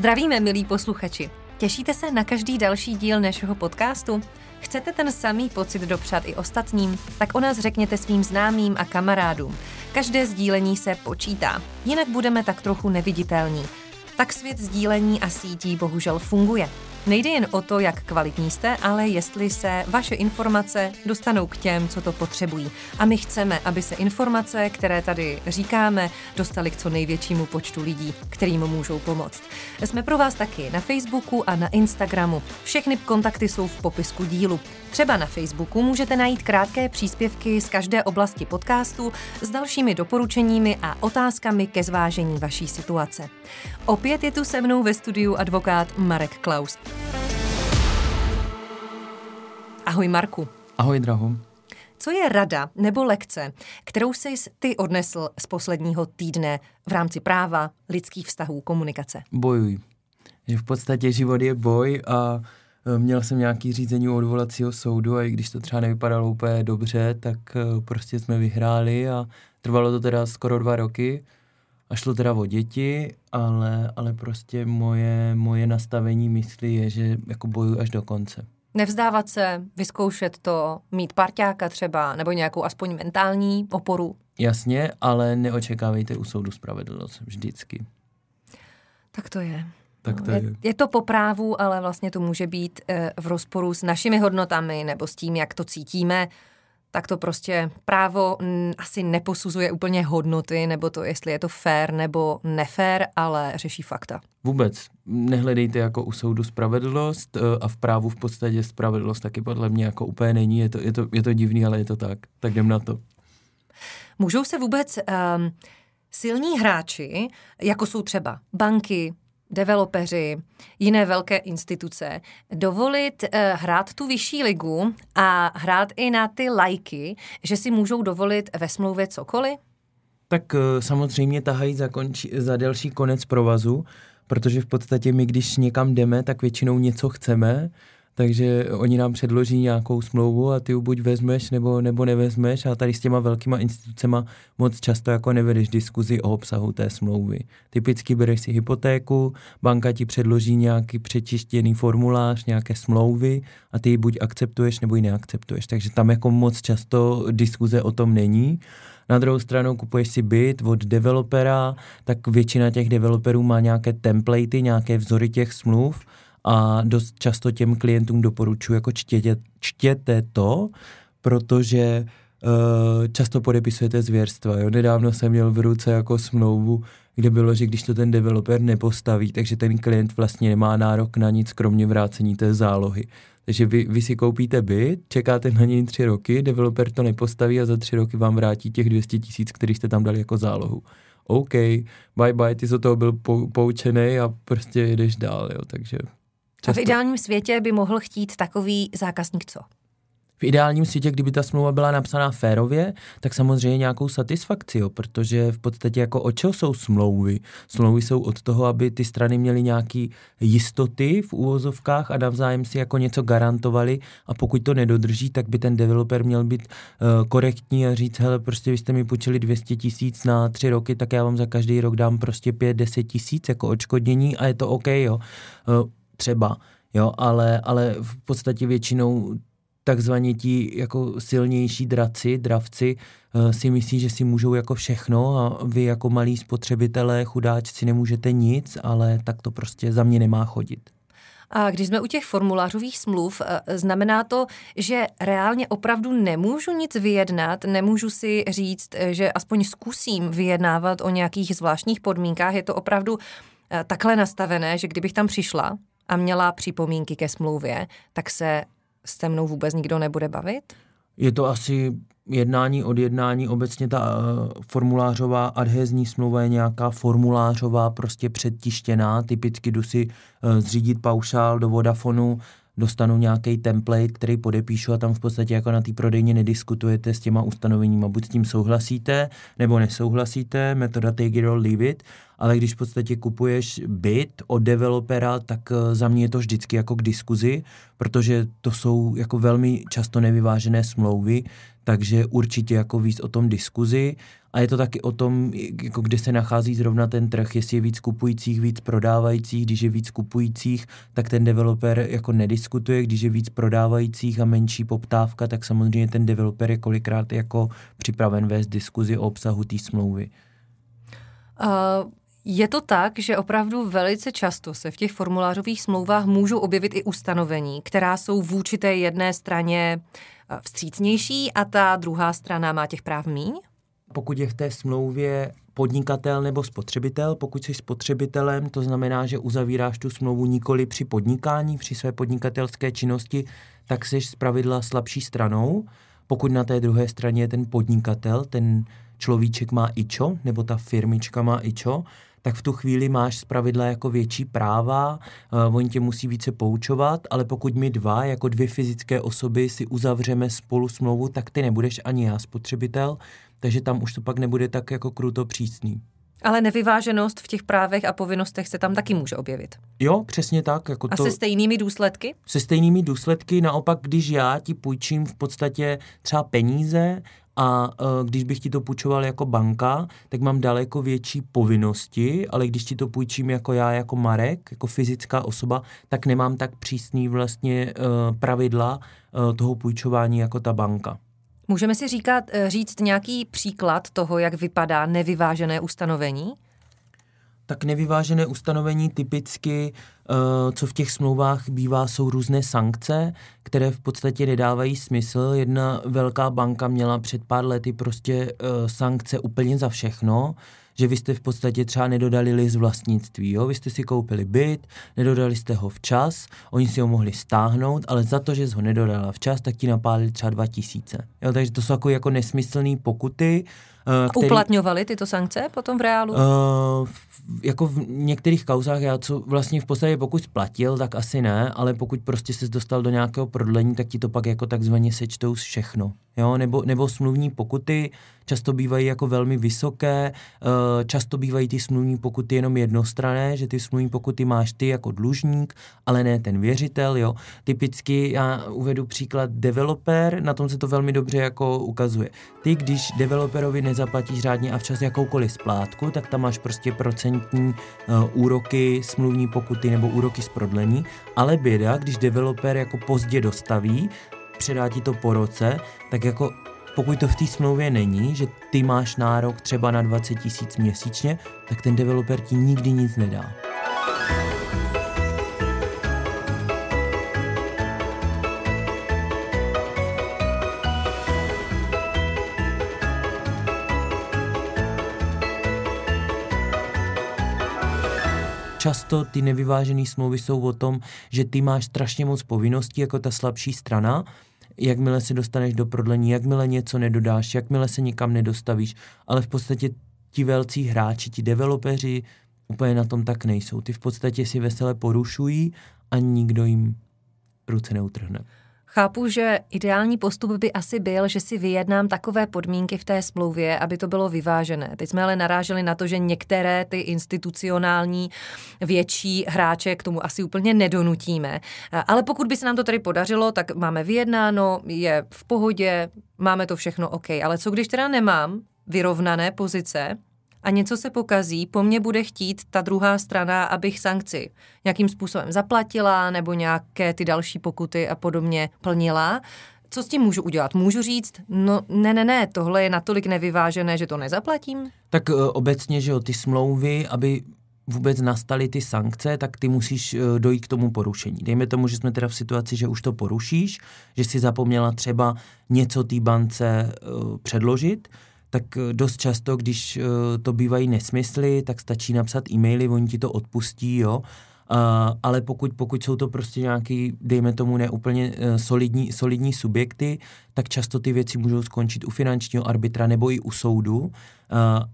Zdravíme, milí posluchači. Těšíte se na každý další díl našeho podcastu? Chcete ten samý pocit dopřát i ostatním? Tak o nás řekněte svým známým a kamarádům. Každé sdílení se počítá, jinak budeme tak trochu neviditelní. Tak svět sdílení a sítí bohužel funguje. Nejde jen o to, jak kvalitní jste, ale jestli se vaše informace dostanou k těm, co to potřebují. A my chceme, aby se informace, které tady říkáme, dostaly k co největšímu počtu lidí, kterým můžou pomoct. Jsme pro vás taky na Facebooku a na Instagramu. Všechny kontakty jsou v popisku dílu. Třeba na Facebooku můžete najít krátké příspěvky z každé oblasti podcastu s dalšími doporučeními a otázkami ke zvážení vaší situace. Opět je tu se mnou ve studiu advokát Marek Klaus. Ahoj Marku. Ahoj Drahu. Co je rada nebo lekce, kterou jsi ty odnesl z posledního týdne v rámci práva, lidských vztahů, komunikace? Bojuj. Že v podstatě život je boj a e, měl jsem nějaký řízení u odvolacího soudu a i když to třeba nevypadalo úplně dobře, tak e, prostě jsme vyhráli a trvalo to teda skoro dva roky a šlo teda o děti, ale, ale prostě moje, moje nastavení mysli je, že jako bojuji až do konce. Nevzdávat se, vyzkoušet to, mít parťáka třeba, nebo nějakou aspoň mentální oporu. Jasně, ale neočekávejte u soudu spravedlnost vždycky. Tak to je. Tak to je, je. je to po právu, ale vlastně to může být eh, v rozporu s našimi hodnotami nebo s tím, jak to cítíme tak to prostě právo asi neposuzuje úplně hodnoty, nebo to, jestli je to fair nebo nefér, ale řeší fakta. Vůbec. Nehledejte jako u soudu spravedlnost e, a v právu v podstatě spravedlnost taky podle mě jako úplně není. Je to, je to, je to divný, ale je to tak. Tak jdem na to. Můžou se vůbec um, silní hráči, jako jsou třeba banky, developeři, jiné velké instituce, dovolit uh, hrát tu vyšší ligu a hrát i na ty lajky, že si můžou dovolit ve smlouvě cokoliv? Tak uh, samozřejmě tahají za, konči, za delší konec provazu, protože v podstatě my, když někam jdeme, tak většinou něco chceme, takže oni nám předloží nějakou smlouvu a ty ji buď vezmeš nebo, nebo nevezmeš a tady s těma velkýma institucema moc často jako nevedeš diskuzi o obsahu té smlouvy. Typicky bereš si hypotéku, banka ti předloží nějaký přečištěný formulář, nějaké smlouvy a ty ji buď akceptuješ nebo ji neakceptuješ. Takže tam jako moc často diskuze o tom není. Na druhou stranu kupuješ si byt od developera, tak většina těch developerů má nějaké templatey, nějaké vzory těch smluv a dost často těm klientům doporučuji jako čtěte, čtěte to, protože uh, často podepisujete zvěrstva. Jo? Nedávno jsem měl v ruce jako smlouvu, kde bylo, že když to ten developer nepostaví, takže ten klient vlastně nemá nárok na nic, kromě vrácení té zálohy. Takže vy, vy si koupíte byt, čekáte na něj tři roky, developer to nepostaví a za tři roky vám vrátí těch 200 tisíc, který jste tam dali jako zálohu. OK, bye bye, ty jsi toho byl poučený a prostě jedeš dál, jo, takže Často. A v ideálním světě by mohl chtít takový zákazník co? V ideálním světě, kdyby ta smlouva byla napsaná férově, tak samozřejmě nějakou satisfakci, jo, protože v podstatě jako o čeho jsou smlouvy? Smlouvy jsou od toho, aby ty strany měly nějaké jistoty v úvozovkách a navzájem si jako něco garantovali a pokud to nedodrží, tak by ten developer měl být uh, korektní a říct, hele, prostě vy jste mi půjčili 200 tisíc na tři roky, tak já vám za každý rok dám prostě 5-10 tisíc jako odškodnění a je to OK, jo. Uh, třeba, jo, ale, ale v podstatě většinou takzvaně ti jako silnější draci, dravci uh, si myslí, že si můžou jako všechno a vy jako malí spotřebitelé, chudáčci nemůžete nic, ale tak to prostě za mě nemá chodit. A když jsme u těch formulářových smluv, eh, znamená to, že reálně opravdu nemůžu nic vyjednat, nemůžu si říct, eh, že aspoň zkusím vyjednávat o nějakých zvláštních podmínkách. Je to opravdu takhle nastavené, že kdybych tam přišla a měla připomínky ke smlouvě, tak se s mnou vůbec nikdo nebude bavit? Je to asi jednání od jednání. Obecně ta uh, formulářová adhezní smlouva je nějaká formulářová, prostě předtištěná. Typicky jdu si uh, zřídit paušál do Vodafonu, dostanu nějaký template, který podepíšu a tam v podstatě jako na té prodejně nediskutujete s těma ustanoveníma. Buď s tím souhlasíte, nebo nesouhlasíte, metoda take it or leave it, ale když v podstatě kupuješ byt od developera, tak eh, za mě je to vždycky jako k diskuzi, protože to jsou jako velmi často nevyvážené smlouvy, takže určitě jako víc o tom diskuzi. A je to taky o tom, jako kde se nachází zrovna ten trh, jestli je víc kupujících, víc prodávajících, když je víc kupujících, tak ten developer jako nediskutuje, když je víc prodávajících a menší poptávka, tak samozřejmě ten developer je kolikrát jako připraven vést diskuzi o obsahu té smlouvy. Uh, je to tak, že opravdu velice často se v těch formulářových smlouvách můžou objevit i ustanovení, která jsou vůči té jedné straně vstřícnější a ta druhá strana má těch práv míň? Pokud je v té smlouvě podnikatel nebo spotřebitel, pokud jsi spotřebitelem, to znamená, že uzavíráš tu smlouvu nikoli při podnikání, při své podnikatelské činnosti, tak jsi z pravidla slabší stranou. Pokud na té druhé straně je ten podnikatel, ten človíček má ičo, nebo ta firmička má ičo, tak v tu chvíli máš z pravidla jako větší práva, uh, oni tě musí více poučovat, ale pokud my dva, jako dvě fyzické osoby, si uzavřeme spolu smlouvu, tak ty nebudeš ani já spotřebitel, takže tam už to pak nebude tak jako kruto přísný. Ale nevyváženost v těch právech a povinnostech se tam taky může objevit. Jo, přesně tak. Jako a to, se stejnými důsledky? Se stejnými důsledky, naopak, když já ti půjčím v podstatě třeba peníze a uh, když bych ti to půjčoval jako banka, tak mám daleko větší povinnosti, ale když ti to půjčím jako já, jako Marek, jako fyzická osoba, tak nemám tak přísný vlastně uh, pravidla uh, toho půjčování jako ta banka. Můžeme si říkat, říct nějaký příklad toho, jak vypadá nevyvážené ustanovení? Tak nevyvážené ustanovení typicky, eh, co v těch smlouvách bývá, jsou různé sankce, které v podstatě nedávají smysl. Jedna velká banka měla před pár lety prostě eh, sankce úplně za všechno, že vy jste v podstatě třeba nedodali list vlastnictví. Jo? Vy jste si koupili byt, nedodali jste ho včas, oni si ho mohli stáhnout, ale za to, že jsi ho nedodala včas, tak ti napálili třeba 2000. Jo? Takže to jsou jako, jako nesmyslné pokuty, který, Uplatňovali tyto sankce potom v reálu? Uh, jako v některých kauzách, já co vlastně v podstatě pokud splatil, tak asi ne, ale pokud prostě se dostal do nějakého prodlení, tak ti to pak jako takzvaně sečtou všechno. Jo? Nebo, nebo smluvní pokuty často bývají jako velmi vysoké, uh, často bývají ty smluvní pokuty jenom jednostrané, že ty smluvní pokuty máš ty jako dlužník, ale ne ten věřitel. Jo? Typicky já uvedu příklad developer, na tom se to velmi dobře jako ukazuje. Ty, když developerovi nezaplatíš řádně a včas jakoukoliv splátku, tak tam máš prostě procentní uh, úroky, smluvní pokuty nebo úroky z prodlení, ale běda, když developer jako pozdě dostaví, předá ti to po roce, tak jako pokud to v té smlouvě není, že ty máš nárok třeba na 20 tisíc měsíčně, tak ten developer ti nikdy nic nedá. Často ty nevyvážené smlouvy jsou o tom, že ty máš strašně moc povinností jako ta slabší strana, jakmile se dostaneš do prodlení, jakmile něco nedodáš, jakmile se nikam nedostavíš, ale v podstatě ti velcí hráči, ti developeři úplně na tom tak nejsou. Ty v podstatě si vesele porušují a nikdo jim ruce neutrhne. Chápu, že ideální postup by asi byl, že si vyjednám takové podmínky v té smlouvě, aby to bylo vyvážené. Teď jsme ale naráželi na to, že některé ty institucionální větší hráče k tomu asi úplně nedonutíme. Ale pokud by se nám to tady podařilo, tak máme vyjednáno, je v pohodě, máme to všechno OK. Ale co když teda nemám vyrovnané pozice, a něco se pokazí, po mně bude chtít ta druhá strana, abych sankci nějakým způsobem zaplatila nebo nějaké ty další pokuty a podobně plnila. Co s tím můžu udělat? Můžu říct, no ne, ne, ne, tohle je natolik nevyvážené, že to nezaplatím? Tak uh, obecně, že jo, ty smlouvy, aby vůbec nastaly ty sankce, tak ty musíš uh, dojít k tomu porušení. Dejme tomu, že jsme teda v situaci, že už to porušíš, že si zapomněla třeba něco té bance uh, předložit, tak eh, dost často, když uh, to bývají nesmysly, tak stačí napsat e-maily, oni ti to odpustí, jo. Uh, ale pokud, pokud jsou to prostě nějaký, dejme tomu, neúplně uh, solidní, solidní subjekty, tak často ty věci můžou skončit u finančního arbitra nebo i u soudu. Uh,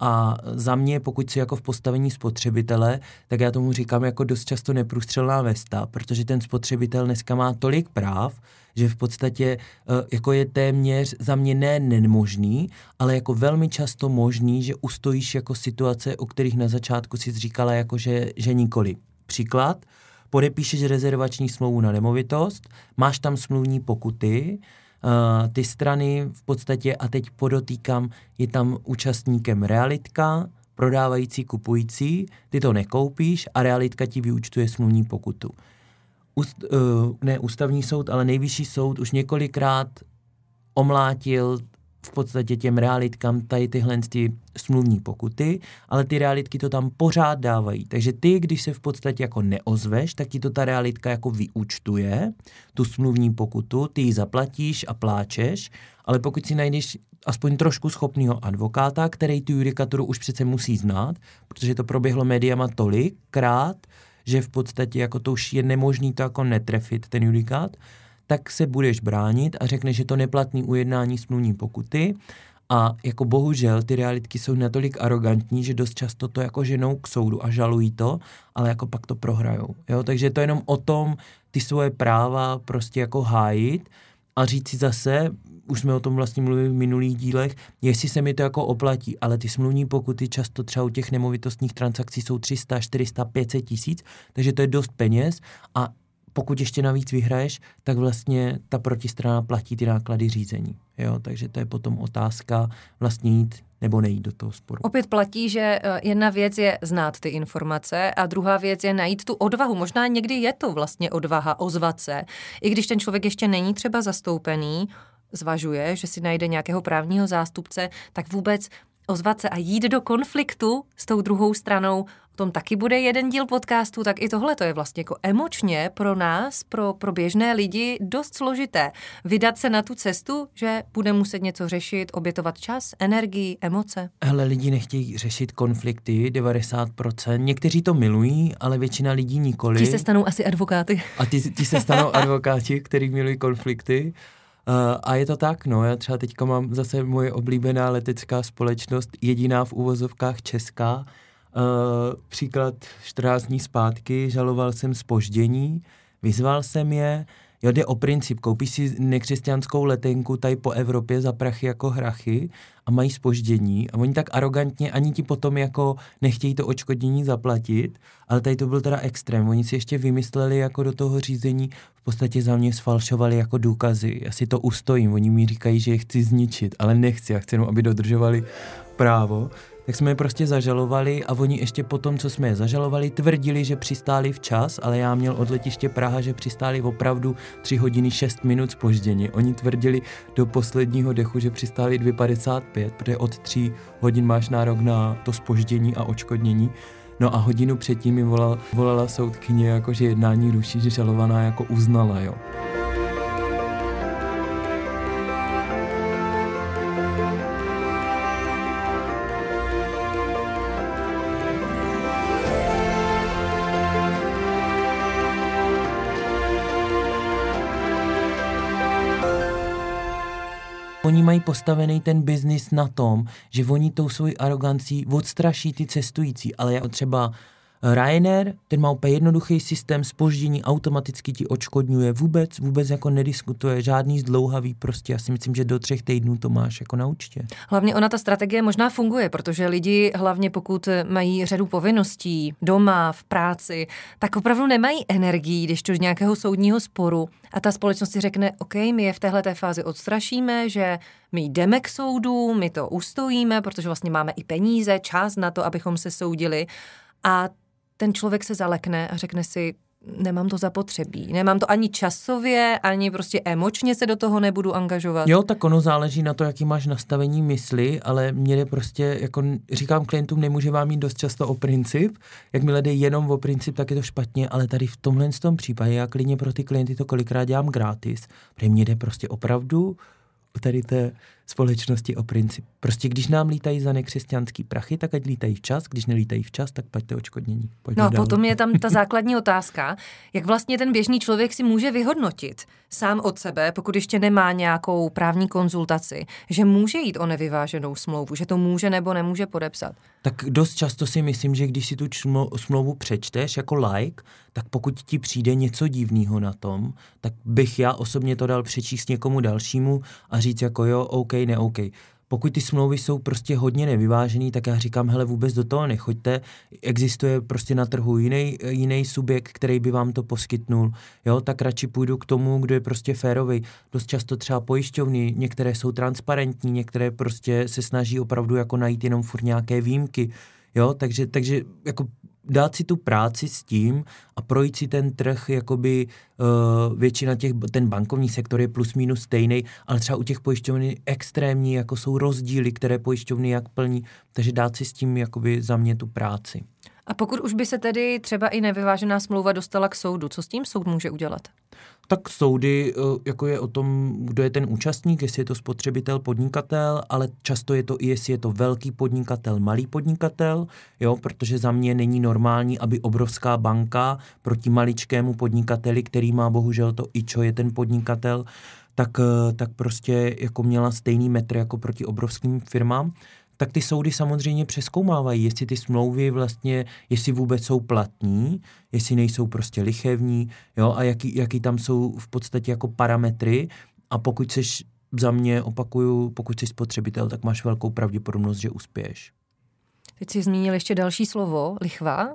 a za mě, pokud si jako v postavení spotřebitele, tak já tomu říkám jako dost často neprůstřelná vesta, protože ten spotřebitel dneska má tolik práv, že v podstatě jako je téměř za mě ne nemožný, ale jako velmi často možný, že ustojíš jako situace, o kterých na začátku si říkala jako, že, že nikoli. Příklad, podepíšeš rezervační smlouvu na nemovitost, máš tam smluvní pokuty, Uh, ty strany v podstatě, a teď podotýkám, je tam účastníkem realitka, prodávající, kupující, ty to nekoupíš a realitka ti vyúčtuje smluvní pokutu. Ust, uh, ne ústavní soud, ale nejvyšší soud už několikrát omlátil v podstatě těm realitkám tady tyhle ty smluvní pokuty, ale ty realitky to tam pořád dávají. Takže ty, když se v podstatě jako neozveš, tak ti to ta realitka jako vyúčtuje, tu smluvní pokutu, ty ji zaplatíš a pláčeš, ale pokud si najdeš aspoň trošku schopného advokáta, který tu judikaturu už přece musí znát, protože to proběhlo médiama tolikrát, že v podstatě jako to už je nemožný to jako netrefit, ten judikát, tak se budeš bránit a řekneš, že to neplatný ujednání smluvní pokuty a jako bohužel ty realitky jsou natolik arrogantní, že dost často to jako ženou k soudu a žalují to, ale jako pak to prohrajou. Jo? Takže to je jenom o tom ty svoje práva prostě jako hájit a říct si zase, už jsme o tom vlastně mluvili v minulých dílech, jestli se mi to jako oplatí, ale ty smluvní pokuty často třeba u těch nemovitostních transakcí jsou 300, 400, 500 tisíc, takže to je dost peněz a pokud ještě navíc vyhraješ, tak vlastně ta protistrana platí ty náklady řízení. Jo? Takže to je potom otázka vlastně jít nebo nejít do toho sporu. Opět platí, že eh, jedna věc je znát ty informace a druhá věc je najít tu odvahu. Možná někdy je to vlastně odvaha ozvat se, i když ten člověk ještě není třeba zastoupený, zvažuje, že si najde nějakého právního zástupce, tak vůbec ozvat se a jít do konfliktu s tou druhou stranou, tom taky bude jeden díl podcastu, tak i tohle to je vlastně jako emočně pro nás, pro, pro běžné lidi dost složité. Vydat se na tu cestu, že bude muset něco řešit, obětovat čas, energii, emoce. Hele, lidi nechtějí řešit konflikty, 90%. Někteří to milují, ale většina lidí nikoli. Ti se stanou asi advokáty. A ti, ti se stanou advokáti, kteří milují konflikty. Uh, a je to tak, no, já třeba teďka mám zase moje oblíbená letecká společnost, jediná v uvozovkách česká. Uh, příklad 14 dní zpátky, žaloval jsem spoždění, vyzval jsem je, Jo, jde o princip. Koupíš si nekřesťanskou letenku tady po Evropě za prachy jako hrachy a mají spoždění a oni tak arrogantně ani ti potom jako nechtějí to očkodnění zaplatit, ale tady to byl teda extrém. Oni si ještě vymysleli jako do toho řízení, v podstatě za mě sfalšovali jako důkazy. Já si to ustojím, oni mi říkají, že je chci zničit, ale nechci, já chci jenom, aby dodržovali právo tak jsme je prostě zažalovali a oni ještě potom, co jsme je zažalovali, tvrdili, že přistáli včas, ale já měl od letiště Praha, že přistáli opravdu 3 hodiny 6 minut spoždění. Oni tvrdili do posledního dechu, že přistáli 2.55, protože od 3 hodin máš nárok na to spoždění a očkodnění. No a hodinu předtím mi volala, volala soudkyně, jako že jednání ruší, že žalovaná jako uznala, jo. Oni mají postavený ten biznis na tom, že oni tou svojí arogancí odstraší ty cestující, ale jako třeba Ryanair, ten má úplně jednoduchý systém spoždění, automaticky ti očkodňuje, vůbec, vůbec jako nediskutuje, žádný zdlouhavý, prostě já si myslím, že do třech týdnů to máš jako na účtě. Hlavně ona ta strategie možná funguje, protože lidi, hlavně pokud mají řadu povinností doma, v práci, tak opravdu nemají energii, když to z nějakého soudního sporu a ta společnost si řekne, OK, my je v téhle fázi odstrašíme, že my jdeme k soudu, my to ustojíme, protože vlastně máme i peníze, čas na to, abychom se soudili a ten člověk se zalekne a řekne si, nemám to zapotřebí. Nemám to ani časově, ani prostě emočně se do toho nebudu angažovat. Jo, tak ono záleží na to, jaký máš nastavení mysli, ale mě jde prostě, jako říkám klientům, nemůže vám mít dost často o princip. Jakmile jde jenom o princip, tak je to špatně, ale tady v tomhle tom případě já klidně pro ty klienty to kolikrát dělám gratis, protože mě jde prostě opravdu tady té společnosti o princip. Prostě když nám lítají za nekřesťanský prachy, tak ať lítají včas, když nelítají včas, tak plaťte očkodnění. Pojďme no a potom je tam ta základní otázka, jak vlastně ten běžný člověk si může vyhodnotit sám od sebe, pokud ještě nemá nějakou právní konzultaci, že může jít o nevyváženou smlouvu, že to může nebo nemůže podepsat. Tak dost často si myslím, že když si tu smlouvu přečteš jako like, tak pokud ti přijde něco divného na tom, tak bych já osobně to dal přečíst někomu dalšímu a říct jako jo, OK, ne OK. pokud ty smlouvy jsou prostě hodně nevyvážený, tak já říkám, hele, vůbec do toho nechoďte. Existuje prostě na trhu jiný, jiný subjekt, který by vám to poskytnul. Jo, tak radši půjdu k tomu, kdo je prostě férový. Dost často třeba pojišťovny, některé jsou transparentní, některé prostě se snaží opravdu jako najít jenom furt nějaké výjimky. Jo, takže, takže jako dát si tu práci s tím a projít si ten trh, jakoby uh, většina těch, ten bankovní sektor je plus minus stejný, ale třeba u těch pojišťovny extrémní, jako jsou rozdíly, které pojišťovny jak plní, takže dát si s tím jakoby za mě tu práci. A pokud už by se tedy třeba i nevyvážená smlouva dostala k soudu, co s tím soud může udělat? Tak soudy eh, jako je o tom, kdo je ten účastník, jestli je to spotřebitel, podnikatel, ale často je to i jestli je to velký podnikatel, malý podnikatel, jo, protože za mě není normální, aby obrovská banka proti maličkému podnikateli, který má bohužel to i čo je ten podnikatel, tak, eh, tak prostě jako měla stejný metr jako proti obrovským firmám tak ty soudy samozřejmě přeskoumávají, jestli ty smlouvy vlastně, jestli vůbec jsou platní, jestli nejsou prostě lichevní, jo, a jaký, jaký tam jsou v podstatě jako parametry a pokud seš za mě, opakuju, pokud jsi spotřebitel, tak máš velkou pravděpodobnost, že uspěješ. Teď jsi zmínil ještě další slovo, lichva.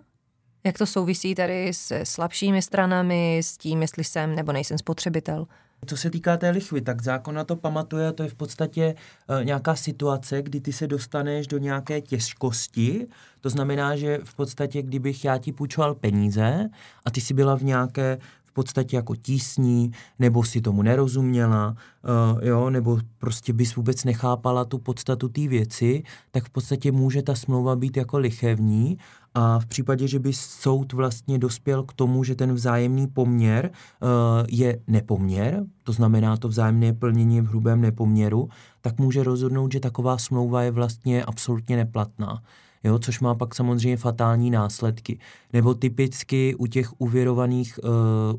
Jak to souvisí tady se slabšími stranami, s tím, jestli jsem nebo nejsem spotřebitel? Co se týká té lichvy, tak zákon na to pamatuje, to je v podstatě e, nějaká situace, kdy ty se dostaneš do nějaké těžkosti. To znamená, že v podstatě, kdybych já ti půjčoval peníze a ty si byla v nějaké v podstatě jako tísní, nebo si tomu nerozuměla, uh, jo, nebo prostě bys vůbec nechápala tu podstatu té věci, tak v podstatě může ta smlouva být jako lichevní a v případě, že by soud vlastně dospěl k tomu, že ten vzájemný poměr uh, je nepoměr, to znamená to vzájemné plnění v hrubém nepoměru, tak může rozhodnout, že taková smlouva je vlastně absolutně neplatná. Jo, což má pak samozřejmě fatální následky. Nebo typicky u těch uvěrovaných, uh,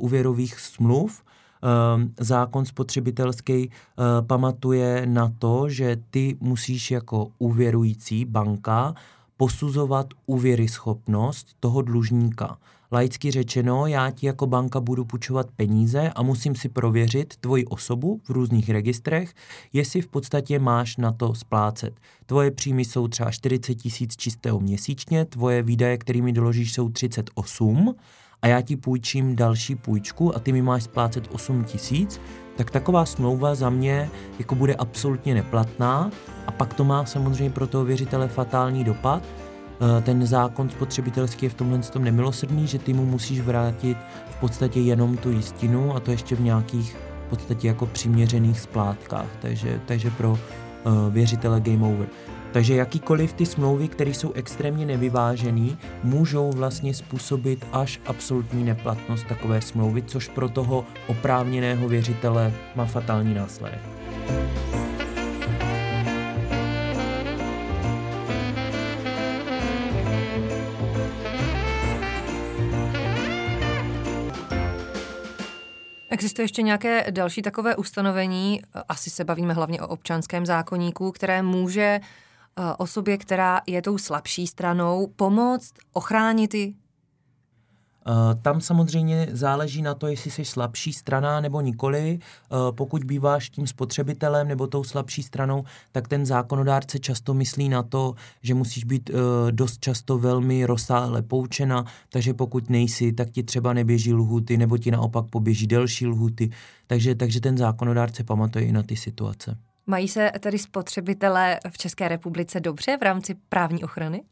uvěrových smluv, uh, zákon spotřebitelský uh, pamatuje na to, že ty musíš jako uvěrující banka posuzovat schopnost toho dlužníka. Laicky řečeno, já ti jako banka budu půjčovat peníze a musím si prověřit tvoji osobu v různých registrech, jestli v podstatě máš na to splácet. Tvoje příjmy jsou třeba 40 tisíc čistého měsíčně, tvoje výdaje, kterými doložíš, jsou 38 a já ti půjčím další půjčku a ty mi máš splácet 8 tisíc, tak taková smlouva za mě jako bude absolutně neplatná a pak to má samozřejmě pro toho věřitele fatální dopad. Eh, ten zákon spotřebitelský je v tomhle tom nemilosrdný, že ty mu musíš vrátit v podstatě jenom tu jistinu a to ještě v nějakých v podstatě jako přiměřených splátkách, takže, takže pro uh, věřitele game over. Takže jakýkoliv ty smlouvy, které jsou extrémně nevyvážené, můžou vlastně způsobit až absolutní neplatnost takové smlouvy, což pro toho oprávněného věřitele má fatální následek. Existuje ještě nějaké další takové ustanovení, asi se bavíme hlavně o občanském zákoníku, které může osobě, která je tou slabší stranou, pomoct ochránit ji? Uh, tam samozřejmě záleží na to, jestli jsi slabší strana nebo nikoli. Uh, pokud býváš tím spotřebitelem nebo tou slabší stranou, tak ten zákonodárce často myslí na to, že musíš být dost často velmi rozsáhle poučena, takže pokud nejsi, tak ti třeba neběží lhuty nebo ti naopak poběží delší lhuty. Takže, takže ten zákonodárce pamatuje i na ty situace. Mají se tedy spotřebitelé v České republice dobře v rámci právní ochrany?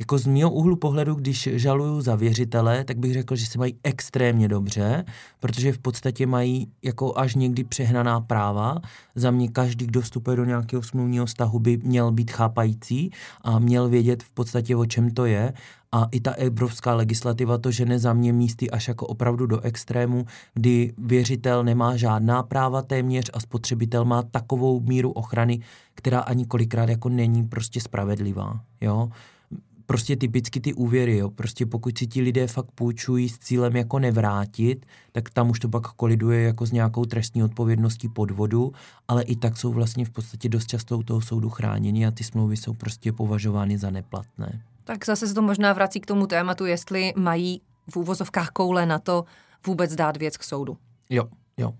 Jako z mého úhlu pohledu, když žaluju za věřitele, tak bych řekl, že se mají extrémně dobře, protože v podstatě mají jako až někdy přehnaná práva. Za mě každý, kdo vstupuje do nějakého smluvního vztahu, by měl být chápající a měl vědět v podstatě, o čem to je. A i ta evropská legislativa to žene za mě místy až jako opravdu do extrému, kdy věřitel nemá žádná práva téměř a spotřebitel má takovou míru ochrany, která ani kolikrát jako není prostě spravedlivá. Jo? Prostě typicky ty úvěry, jo. Prostě pokud si ti lidé fakt půjčují s cílem jako nevrátit, tak tam už to pak koliduje jako s nějakou trestní odpovědností podvodu, ale i tak jsou vlastně v podstatě dost často u toho soudu chráněni a ty smlouvy jsou prostě považovány za neplatné. Tak zase se to možná vrací k tomu tématu, jestli mají v úvozovkách koule na to vůbec dát věc k soudu. Jo, jo.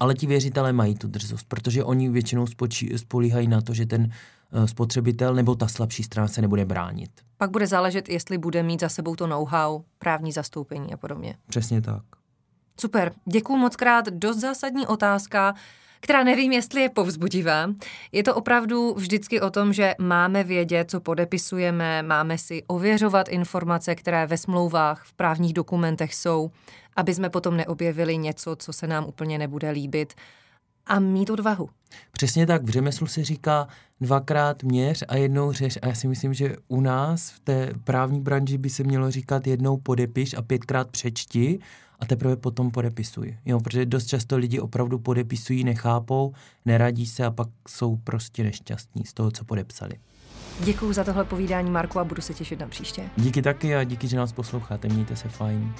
Ale ti věřitelé mají tu drzost, protože oni většinou spočí, spolíhají na to, že ten spotřebitel nebo ta slabší strana se nebude bránit. Pak bude záležet, jestli bude mít za sebou to know-how, právní zastoupení a podobně. Přesně tak. Super, děkuji moc krát. Dost zásadní otázka, která nevím, jestli je povzbudivá. Je to opravdu vždycky o tom, že máme vědět, co podepisujeme, máme si ověřovat informace, které ve smlouvách, v právních dokumentech jsou, aby jsme potom neobjevili něco, co se nám úplně nebude líbit a mít odvahu. Přesně tak, v řemeslu se říká dvakrát měř a jednou řeš a já si myslím, že u nás v té právní branži by se mělo říkat jednou podepiš a pětkrát přečti a teprve potom podepisuji. Jo, protože dost často lidi opravdu podepisují, nechápou, neradí se a pak jsou prostě nešťastní z toho, co podepsali. Děkuji za tohle povídání, Marku, a budu se těšit na příště. Díky taky a díky, že nás posloucháte. Mějte se fajn.